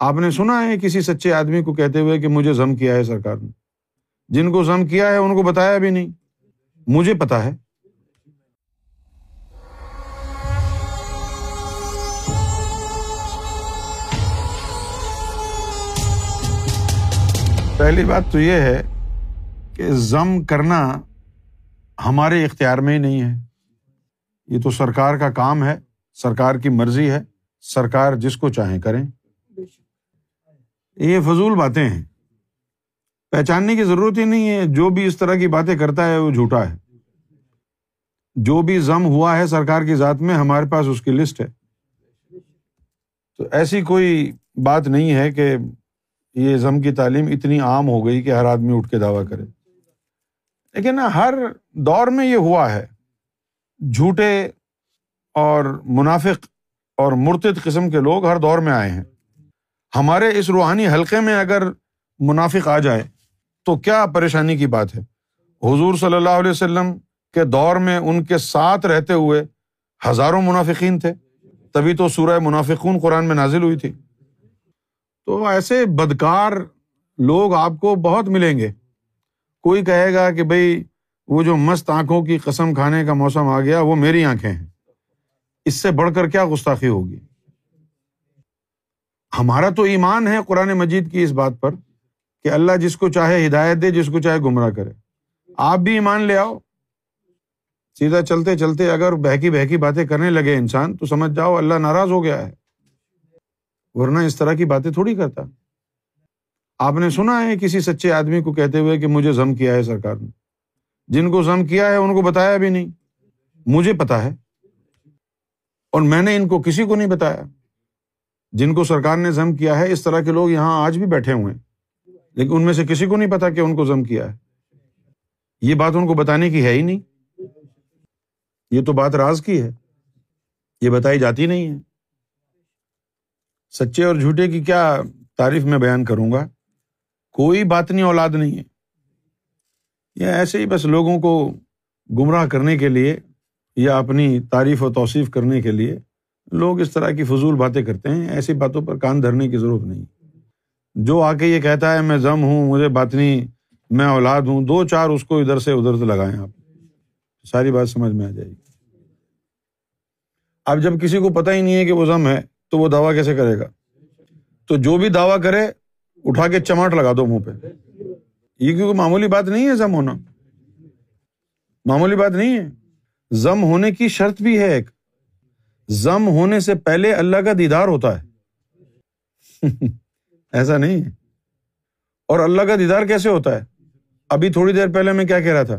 آپ نے سنا ہے کسی سچے آدمی کو کہتے ہوئے کہ مجھے زم کیا ہے سرکار نے؟ جن کو زم کیا ہے، ان کو بتایا بھی نہیں۔ مجھے پتا ہے۔ پہلی بات تو یہ ہے کہ زم کرنا ہمارے اختیار میں ہی نہیں ہے۔ یہ تو سرکار کا کام ہے، سرکار کی مرضی ہے۔ سرکار جس کو چاہیں کریں۔ یہ فضول باتیں ہیں۔ پہچاننے کی ضرورت ہی نہیں ہے۔ جو بھی اس طرح کی باتیں کرتا ہے، وہ جھوٹا ہے۔ جو بھی زم ہوا ہے سرکار کی ذات میں، ہمارے پاس اس کی لسٹ ہے۔ تو ایسی کوئی بات نہیں ہے کہ یہ زم کی تعلیم اتنی عام ہو گئی کہ ہر آدمی اٹھ کے دعویٰ کرے۔ لیکن ہر دور میں یہ ہوا ہے۔ جھوٹے اور منافق اور مرتد قسم کے لوگ ہر دور میں آئے ہیں۔ ہمارے اس روحانی حلقے میں اگر منافق آ جائے تو کیا پریشانی کی بات ہے؟ حضور صلی اللہ علیہ وسلم کے دور میں ان کے ساتھ رہتے ہوئے ہزاروں منافقین تھے۔ تبھی تو سورہ منافقون قرآن میں نازل ہوئی تھی۔ تو ایسے بدکار لوگ آپ کو بہت ملیں گے۔ کوئی کہے گا کہ بھائی وہ جو مست آنکھوں کی قسم کھانے کا موسم آ گیا وہ میری آنکھیں ہیں۔ اس سے بڑھ کر کیا گستاخی ہوگی؟ ہمارا تو ایمان ہے قرآن مجید کی اس بات پر کہ اللہ جس کو چاہے ہدایت دے، جس کو چاہے گمراہ کرے۔ آپ بھی ایمان لے آؤ۔ سیدھا چلتے چلتے اگر بہکی بہکی باتیں کرنے لگے انسان، تو سمجھ جاؤ اللہ ناراض ہو گیا ہے۔ ورنہ اس طرح کی باتیں تھوڑی کرتا۔ آپ نے سنا ہے کسی سچے آدمی کو کہتے ہوئے کہ مجھے زم کیا ہے سرکار نے۔ جن کو زم کیا ہے، ان کو بتایا بھی نہیں۔ مجھے پتا ہے۔ اور میں نے ان کو کسی کو نہیں بتایا۔ جن کو سرکار نے زم کیا ہے، اس طرح کے لوگ یہاں آج بھی بیٹھے ہوئے ہیں۔ لیکن ان میں سے کسی کو نہیں پتا کہ ان کو زم کیا ہے۔ یہ بات ان کو بتانے کی ہے ہی نہیں۔ یہ تو بات راز کی ہے۔ یہ بتائی جاتی نہیں ہے۔ سچے اور جھوٹے کی کیا تعریف میں بیان کروں گا؟ کوئی بات نہیں، اولاد نہیں ہے۔ یا ایسے ہی بس لوگوں کو گمراہ کرنے کے لیے یا اپنی تعریف و توصیف کرنے کے لیے لوگ اس طرح کی فضول باتیں کرتے ہیں، ایسی باتوں پر کان دھرنے کی ضرورت نہیں۔ جو آ کے یہ کہتا ہے، میں ضم ہوں، مجھے بات نہیں، میں اولاد ہوں، دو چار اس کو ادھر سے ادھر سے لگائیں آپ۔ ساری بات سمجھ میں آ جائے گی۔ اب جب کسی کو پتا ہی نہیں ہے کہ وہ ضم ہے، تو وہ دعویٰ کیسے کرے گا؟ تو جو بھی دعویٰ کرے، اٹھا کے چماٹ لگا دو منہ پہ۔ یہ کیونکہ معمولی بات نہیں ہے ضم ہونا۔ معمولی بات نہیں ہے۔ ضم ہونے کی شرط بھی ہے ایک۔ ضم ہونے سے پہلے اللہ کا دیدار ہوتا ہے۔ ایسا نہیں ہے۔ اور اللہ کا دیدار کیسے ہوتا ہے؟ ابھی تھوڑی دیر پہلے میں کیا کہہ رہا تھا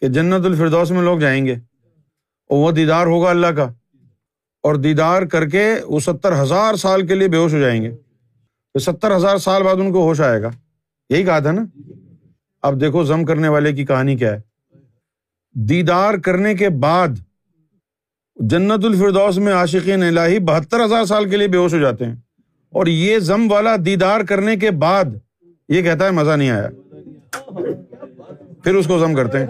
کہ جنت الفردوس میں لوگ جائیں گے اور وہ دیدار ہوگا اللہ کا۔ اور دیدار کر کے وہ ستر ہزار سال کے لیے بے ہوش ہو جائیں گے۔ تو ستر ہزار سال بعد ان کو ہوش آئے گا۔ یہی کہا تھا نا۔ اب دیکھو زم کرنے والے کی کہانی کیا ہے۔ دیدار کرنے کے بعد جنت الفردوس میں عاشقین الہی بہتر ہزار سال کے لیے بے ہوش ہو جاتے ہیں۔ اور یہ زم والا دیدار کرنے کے بعد یہ کہتا ہے مزہ نہیں آیا۔ پھر اس کو زم کرتے ہیں۔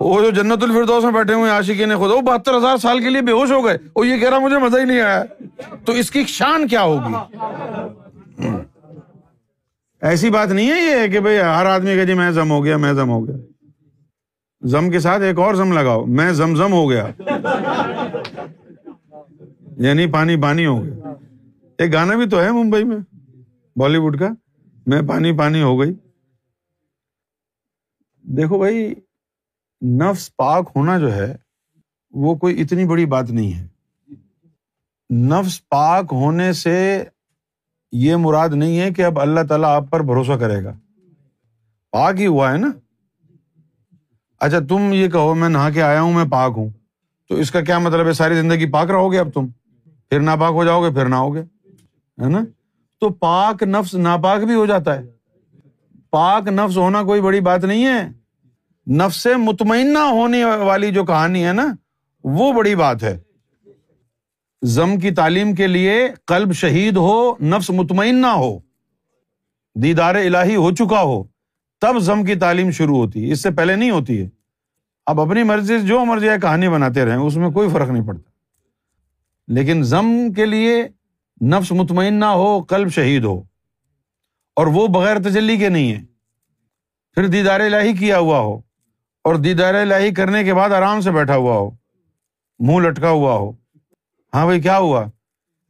وہ جو جنت الفردوس میں بیٹھے ہوئے عاشقین نے خود، وہ بہتر ہزار سال کے لیے بے ہوش ہو گئے۔ وہ یہ کہہ رہا مجھے مزہ ہی نہیں آیا۔ تو اس کی شان کیا ہوگی؟ ایسی بات نہیں ہے یہ کہ بھائی ہر آدمی کہ جی میں زم ہو گیا، میں زم ہو گیا۔ زم کے ساتھ ایک اور زم لگاؤ۔ میں زم زم ہو گیا۔ یعنی پانی پانی ہو گیا۔ ایک گانا بھی تو ہے ممبئی میں، بالی ووڈ کا۔ میں پانی پانی ہو گئی۔ دیکھو بھائی، نفس پاک ہونا جو ہے، وہ کوئی اتنی بڑی بات نہیں ہے۔ نفس پاک ہونے سے یہ مراد نہیں ہے کہ اب اللہ تعالیٰ آپ پر بھروسہ کرے گا۔ پاک ہی ہوا ہے نا۔ اچھا تم یہ کہو، میں نہا کے آیا ہوں، میں پاک ہوں۔ تو اس کا کیا مطلب ہے؟ ساری زندگی پاک رہو گے اب تم؟ پھر ناپاک ہو جاؤ گے، پھر نہ ہوگے، ہے نا؟ تو پاک نفس ناپاک بھی ہو جاتا ہے۔ پاک نفس ہونا کوئی بڑی بات نہیں ہے۔ نفس مطمئنہ ہونے والی جو کہانی ہے نا، وہ بڑی بات ہے۔ زم کی تعلیم کے لیے قلب شہید ہو، نفس مطمئنہ ہو۔ دیدار الہی ہو چکا ہو۔ تب زم کی تعلیم شروع ہوتی ہے، اس سے پہلے نہیں ہوتی ہے۔ اب اپنی مرضی سے جو مرضی ہے، کہانی بناتے رہے اس میں کوئی فرق نہیں پڑتا۔ لیکن زم کے لیے نفس مطمئنہ ہو، قلب شہید ہو، اور وہ بغیر تجلی کے نہیں ہے۔ پھر دیدار الہی کیا ہوا ہو، اور دیدار الہی کرنے کے بعد آرام سے بیٹھا ہوا ہو، منہ لٹکا ہوا ہو۔ ہاں بھائی، کیا ہوا؟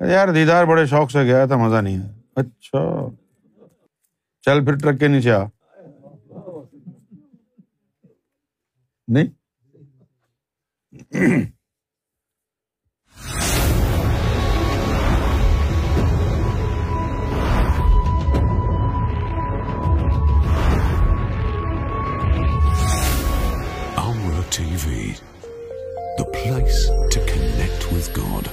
یار، دیدار بڑے شوق سے گیا تھا، مزہ نہیں آیا۔ اچھا۔ چل پھر ٹرک کے نیچے آ۔ نہیں؟ T V the place to connect with God